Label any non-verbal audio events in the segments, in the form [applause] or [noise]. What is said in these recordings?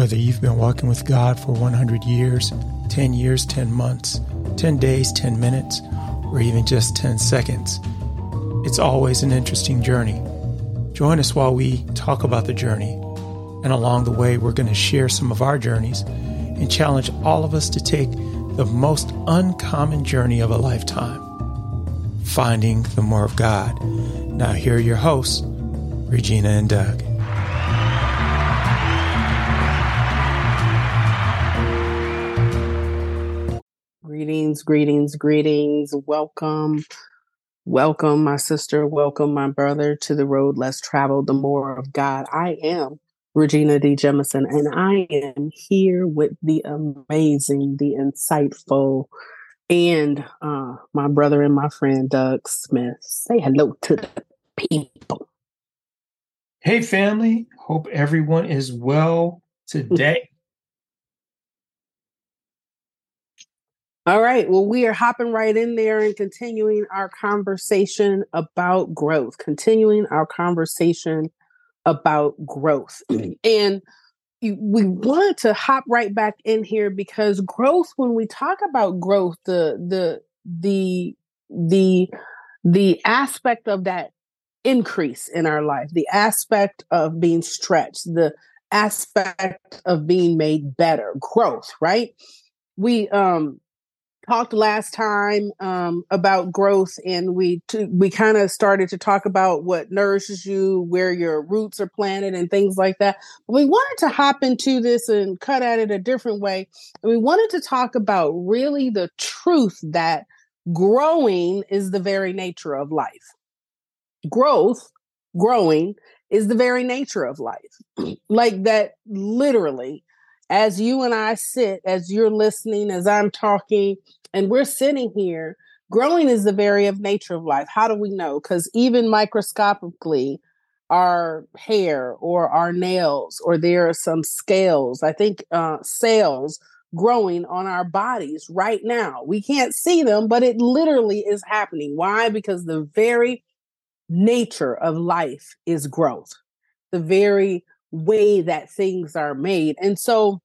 Whether you've been walking with God for 100 years, 10 years, 10 months, 10 days, 10 minutes, or even just 10 seconds, it's always an interesting journey. Join us while we talk about the journey. And along the way, we're going to share some of our journeys and challenge all of us to take the most uncommon journey of a lifetime finding the more of God. Now, here are your hosts, Regina and Doug. Greetings, greetings, greetings. Welcome, welcome, my sister. Welcome, my brother, to the road less traveled, the more of God. I am Regina D. Jemisin, and I am here with the amazing, the insightful, and uh, my brother and my friend Doug Smith. Say hello to the people. Hey, family. Hope everyone is well [laughs] today. All right. Well, we are hopping right in there and continuing our conversation about growth, continuing our conversation about growth. and we wanted to hop right back in here because growth when we talk about growth the the the the the aspect of that increase in our life the aspect of being stretched the aspect of being made better growth right we um talked last time um, about growth, and we t- we kind of started to talk about what nourishes you, where your roots are planted, and things like that. But we wanted to hop into this and cut at it a different way. And we wanted to talk about really the truth that growing is the very nature of life. Growth, growing, is the very nature of life. [clears throat] like that, literally as you and I sit, as you're listening, as I'm talking, and we're sitting here, growing is the very of nature of life. How do we know? Because even microscopically, our hair or our nails, or there are some scales, I think uh, cells growing on our bodies right now. We can't see them, but it literally is happening. Why? Because the very nature of life is growth. The very way that things are made. And so,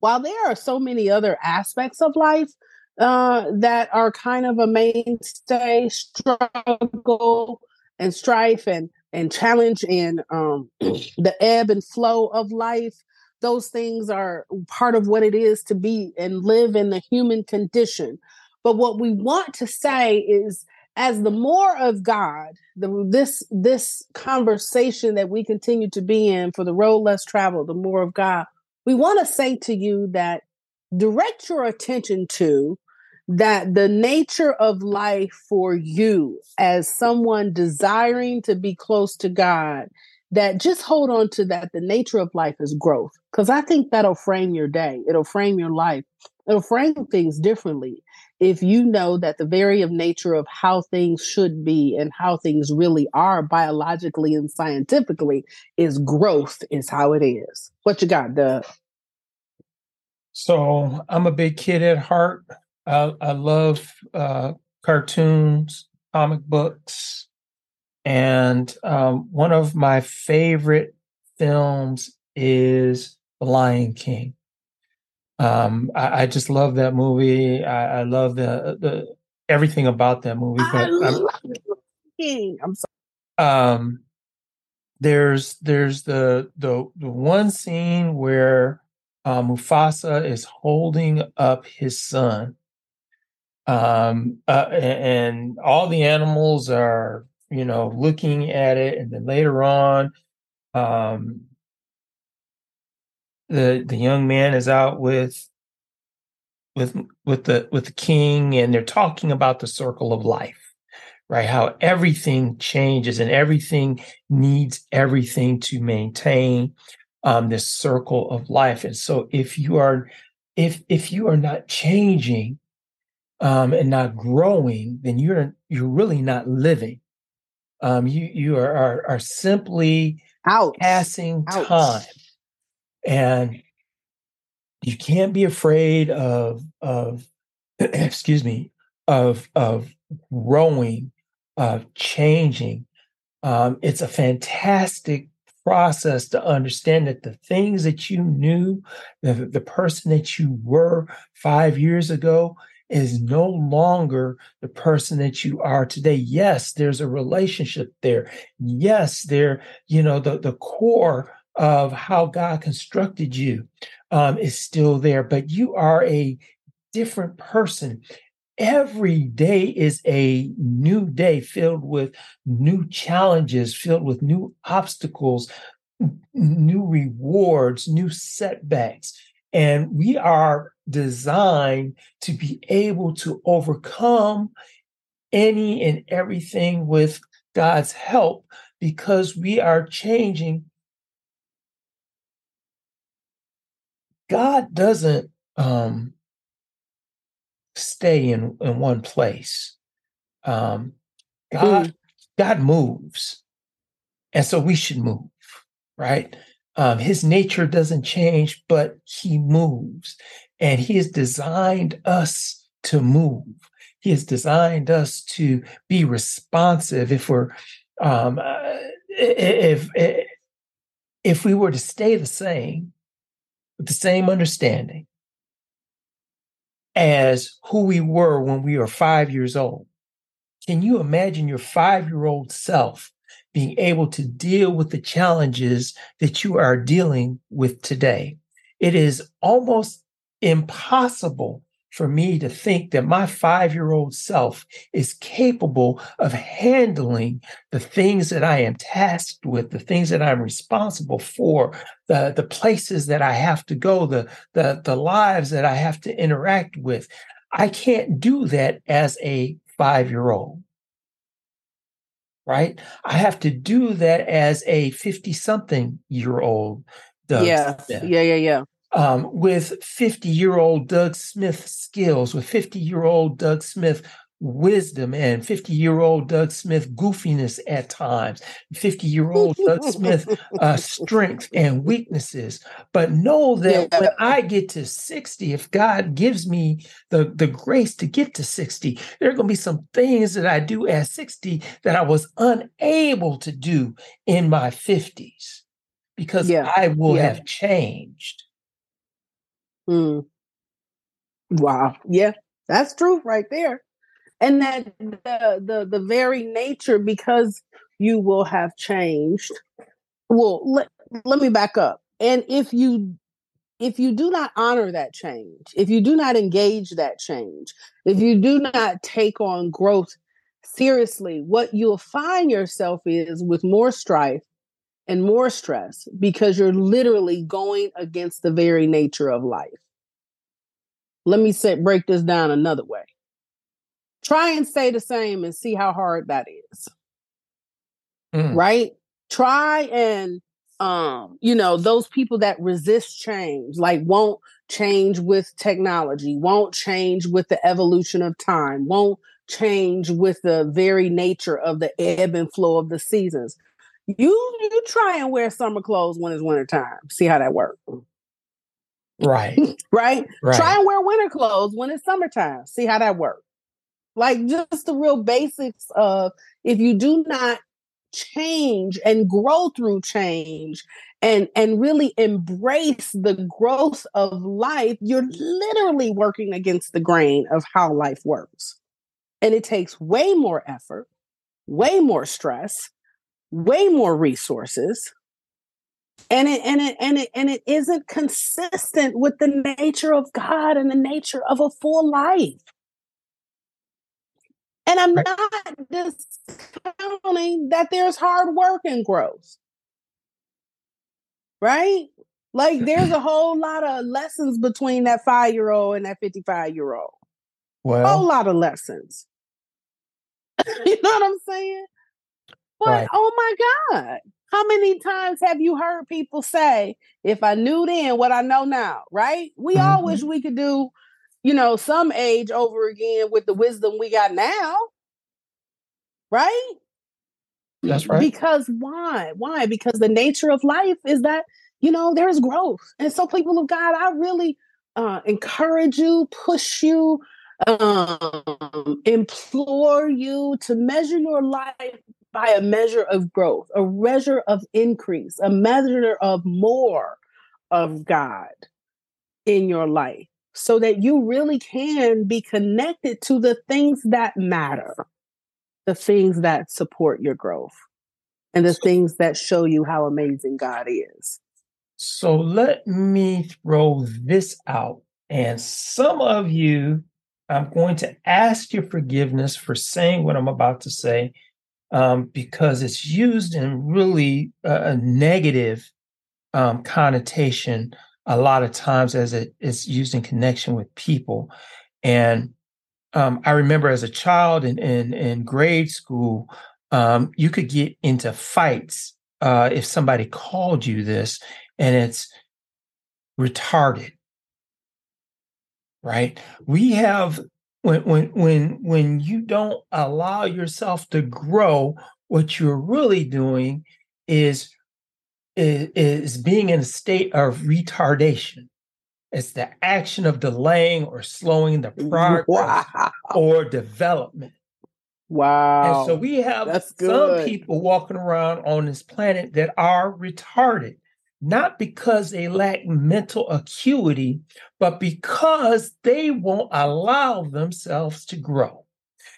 while there are so many other aspects of life uh, that are kind of a mainstay struggle and strife and and challenge and um, [clears throat] the ebb and flow of life. Those things are part of what it is to be and live in the human condition. But what we want to say is as the more of God, the, this this conversation that we continue to be in for the road less traveled, the more of God, we want to say to you that direct your attention to that the nature of life for you as someone desiring to be close to God, that just hold on to that. The nature of life is growth, because I think that'll frame your day, it'll frame your life, it'll frame things differently if you know that the very of nature of how things should be and how things really are biologically and scientifically is growth is how it is. What you got, Doug? So I'm a big kid at heart. I, I love uh, cartoons, comic books, and um, one of my favorite films is The Lion King. Um, I, I, just love that movie. I, I, love the the everything about that movie. But I love I'm, I'm sorry. Um, there's there's the the the one scene where uh, Mufasa is holding up his son, um, uh, and all the animals are you know looking at it, and then later on, um, the the young man is out with with with the with the king and they're talking about the circle of life right? How everything changes and everything needs everything to maintain um, this circle of life. And so if you are if if you are not changing um, and not growing then you're you're really not living um, you you are are, are simply Ouch. passing Ouch. time and you can't be afraid of of [clears throat] excuse me of of growing of changing um, it's a fantastic process to understand that the things that you knew, the, the person that you were five years ago, is no longer the person that you are today. Yes, there's a relationship there. Yes, there, you know, the, the core of how God constructed you um, is still there, but you are a different person. Every day is a new day filled with new challenges, filled with new obstacles, new rewards, new setbacks. And we are designed to be able to overcome any and everything with God's help because we are changing. God doesn't um, stay in, in one place. Um, God, mm. God moves. And so we should move, right? Um, his nature doesn't change, but he moves. And he has designed us to move. He has designed us to be responsive. If we're, um, uh, if, if if we were to stay the same, with the same understanding as who we were when we were five years old, can you imagine your five year old self being able to deal with the challenges that you are dealing with today. It is almost impossible for me to think that my five year old self is capable of handling the things that I am tasked with, the things that I'm responsible for, the, the places that I have to go, the, the, the lives that I have to interact with. I can't do that as a five year old right? I have to do that as a 50 something year old Doug yeah. Smith. Yeah, yeah, yeah. Um, with 50 year old Doug Smith skills, with 50 year old Doug Smith wisdom and 50 year old Doug Smith goofiness at times, 50 year old Doug Smith uh, strength and weaknesses. But know [laughs] that yeah. when I get to 60, if God gives me the, the grace to get to 60, there are going to be some things that I do at 60 that I was unable to do in my 50s because yeah. I will yeah. have changed. Mm. Wow. Yeah, that's true right there and that the the the very nature because you will have changed. Well let, let me back up. And if you if you do not honor that change if you do not engage that change if you do not take on growth seriously what you'll find yourself is with more strife and more stress because you're literally going against the very nature of life. Let me say break this down another way try and stay the same and see how hard that is. Mm. Right? Try and um, you know, those people that resist change, like won't change with technology, won't change with the evolution of time, won't change with the very nature of the ebb and flow of the seasons. You you try and wear summer clothes when it's winter time. See how that works. Right. right. [laughs] Right. Try and wear winter clothes when it's summertime. See how that works. Like just the real basics of if you do not change and grow through change and and really embrace the growth of life you're literally working against the grain of how life works. And it takes way more effort way more stress way more resources. And it and it and it and it isn't consistent with the nature of God and the nature of a full life and I'm right. not discounting that there's hard work and growth. Right? Like there's a whole lot of lessons between that five year old and that 55 year old. Well, a whole lot of lessons. [laughs] you know what I'm saying? But right. oh my God, how many times have you heard people say, if I knew then what I know now, right? We mm-hmm. all wish we could do you know, some age over again with the wisdom we got now. Right? That's right. Because why? Why? Because the nature of life is that, you know, there's growth. And so, people of God, I really uh, encourage you, push you, um, implore you to measure your life by a measure of growth, a measure of increase, a measure of more of God in your life so that you really can be connected to the things that matter, the things that support your growth, and the things that show you how amazing God is. So let me throw this out. And some of you, I'm going to ask your forgiveness for saying what I'm about to say um, because it's used in really a negative um, connotation a lot of times as it is used in connection with people. And um, I remember as a child in in, in grade school, um, you could get into fights uh, if somebody called you this, and it's retarded. Right? We have when when when when you don't allow yourself to grow, what you're really doing is is, is being in a state of retardation. It's the action of delaying or slowing the progress wow. or development. Wow. And so we have some people walking around on this planet that are retarded, not because they lack mental acuity, but because they won't allow themselves to grow.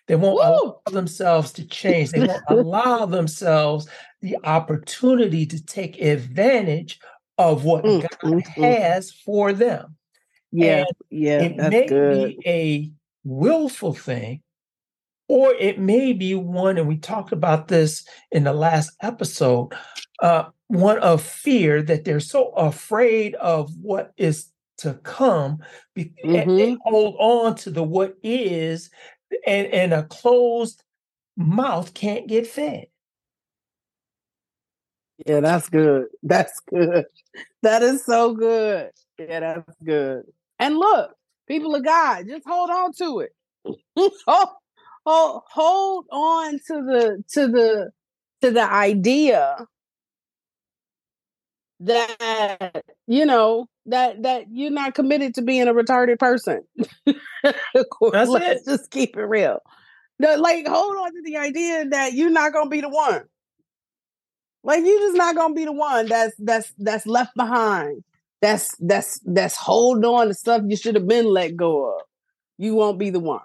They won't Woo! allow themselves to change. They won't [laughs] allow themselves the opportunity to take advantage of what mm, God mm, mm. has mm. for them. Yeah, and yeah, it may good. be a willful thing, or it may be one, and we talked about this in the last episode, uh, one of fear that they're so afraid of what is to come, mm-hmm. and they mm-hmm. hold on to the what is, and, and a closed mouth can't get fed. Yeah, that's good. That's good. That is so good. Yeah, that's good. And look, people of God, just hold on to it. [laughs] hold, hold, hold on to the to the to the idea that you know that that you're not committed to being a retarded person. [laughs] [laughs] That's Let's it. just keep it real. No, like hold on to the idea that you're not gonna be the one. Like you're just not gonna be the one that's that's that's left behind. That's that's that's hold on to stuff you should have been let go of. You won't be the one.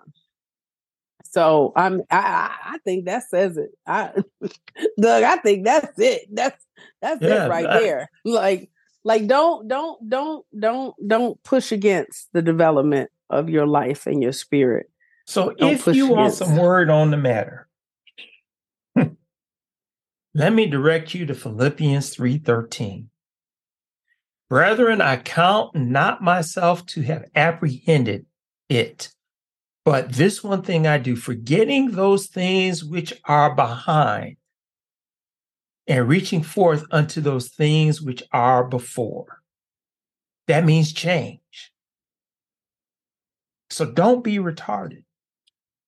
So I'm I I think that says it. I [laughs] Doug, I think that's it. That's that's yeah, it right that, there. Like like don't don't don't don't don't push against the development of your life and your spirit. So don't if you want some word on the matter, [laughs] let me direct you to Philippians 3:13. Brethren, I count not myself to have apprehended it, but this one thing I do, forgetting those things which are behind and reaching forth unto those things which are before. That means change. So don't be retarded.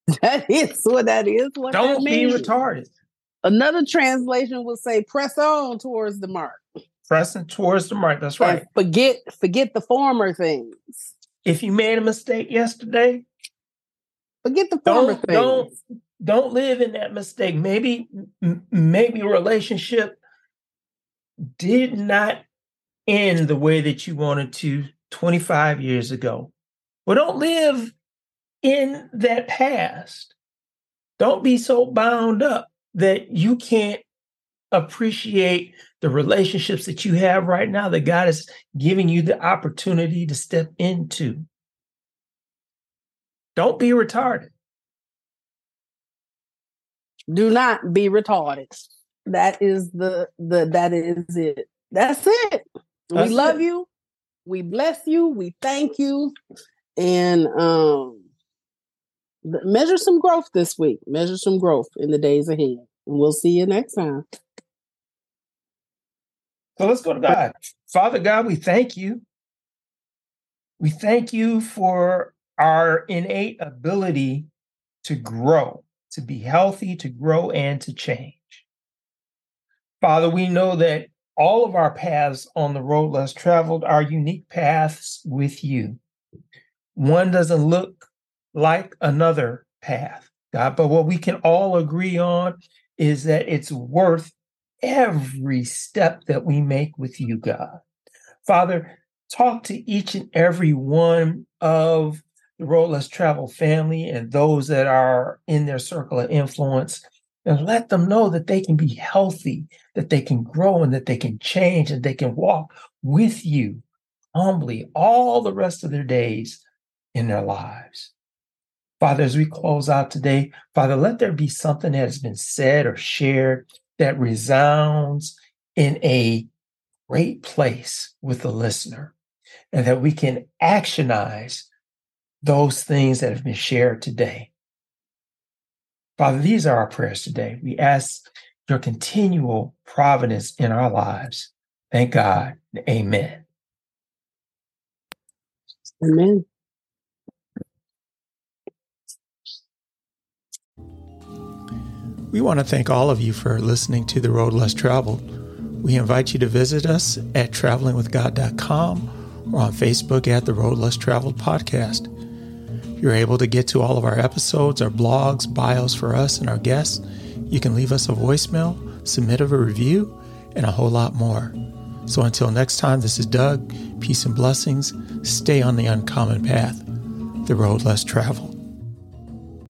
[laughs] That is what that is. What don't be retarded. Another translation will say, "Press on towards the mark." Pressing towards the mark. That's right. And forget, forget the former things. If you made a mistake yesterday, forget the former don't, things. Don't don't live in that mistake. Maybe maybe a relationship did not end the way that you wanted to 25 years ago. But don't live in that past. Don't be so bound up that you can't appreciate the relationships that you have right now that God is giving you the opportunity to step into. Don't be retarded. Do not be retarded. That is the the that is it. That's it. That's we love it. you. We bless you. We thank you. And um measure some growth this week. Measure some growth in the days ahead. And we'll see you next time. So let's go to God. Father God, we thank you. We thank you for our innate ability to grow, to be healthy, to grow, and to change. Father, we know that all of our paths on the road less traveled are unique paths with you. One doesn't look like another path, God. But what we can all agree on is that it's worth every step that we make with you, God. Father, talk to each and every one of the Road Less Travel family and those that are in their circle of influence and let them know that they can be healthy, that they can grow, and that they can change, and they can walk with you humbly all the rest of their days in their lives. Father, as we close out today, Father, let there be something that has been said or shared that resounds in a great place with the listener, and that we can actionize those things that have been shared today. Father, these are our prayers today. We ask your continual providence in our lives. Thank God. Amen. Amen. We want to thank all of you for listening to The Road Less Traveled. We invite you to visit us at travelingwithgod.com or on Facebook at The Road Less Traveled Podcast. You're able to get to all of our episodes, our blogs, bios for us and our guests. You can leave us a voicemail, submit a review, and a whole lot more. So until next time, this is Doug. Peace and blessings. Stay on the uncommon path, the road less traveled.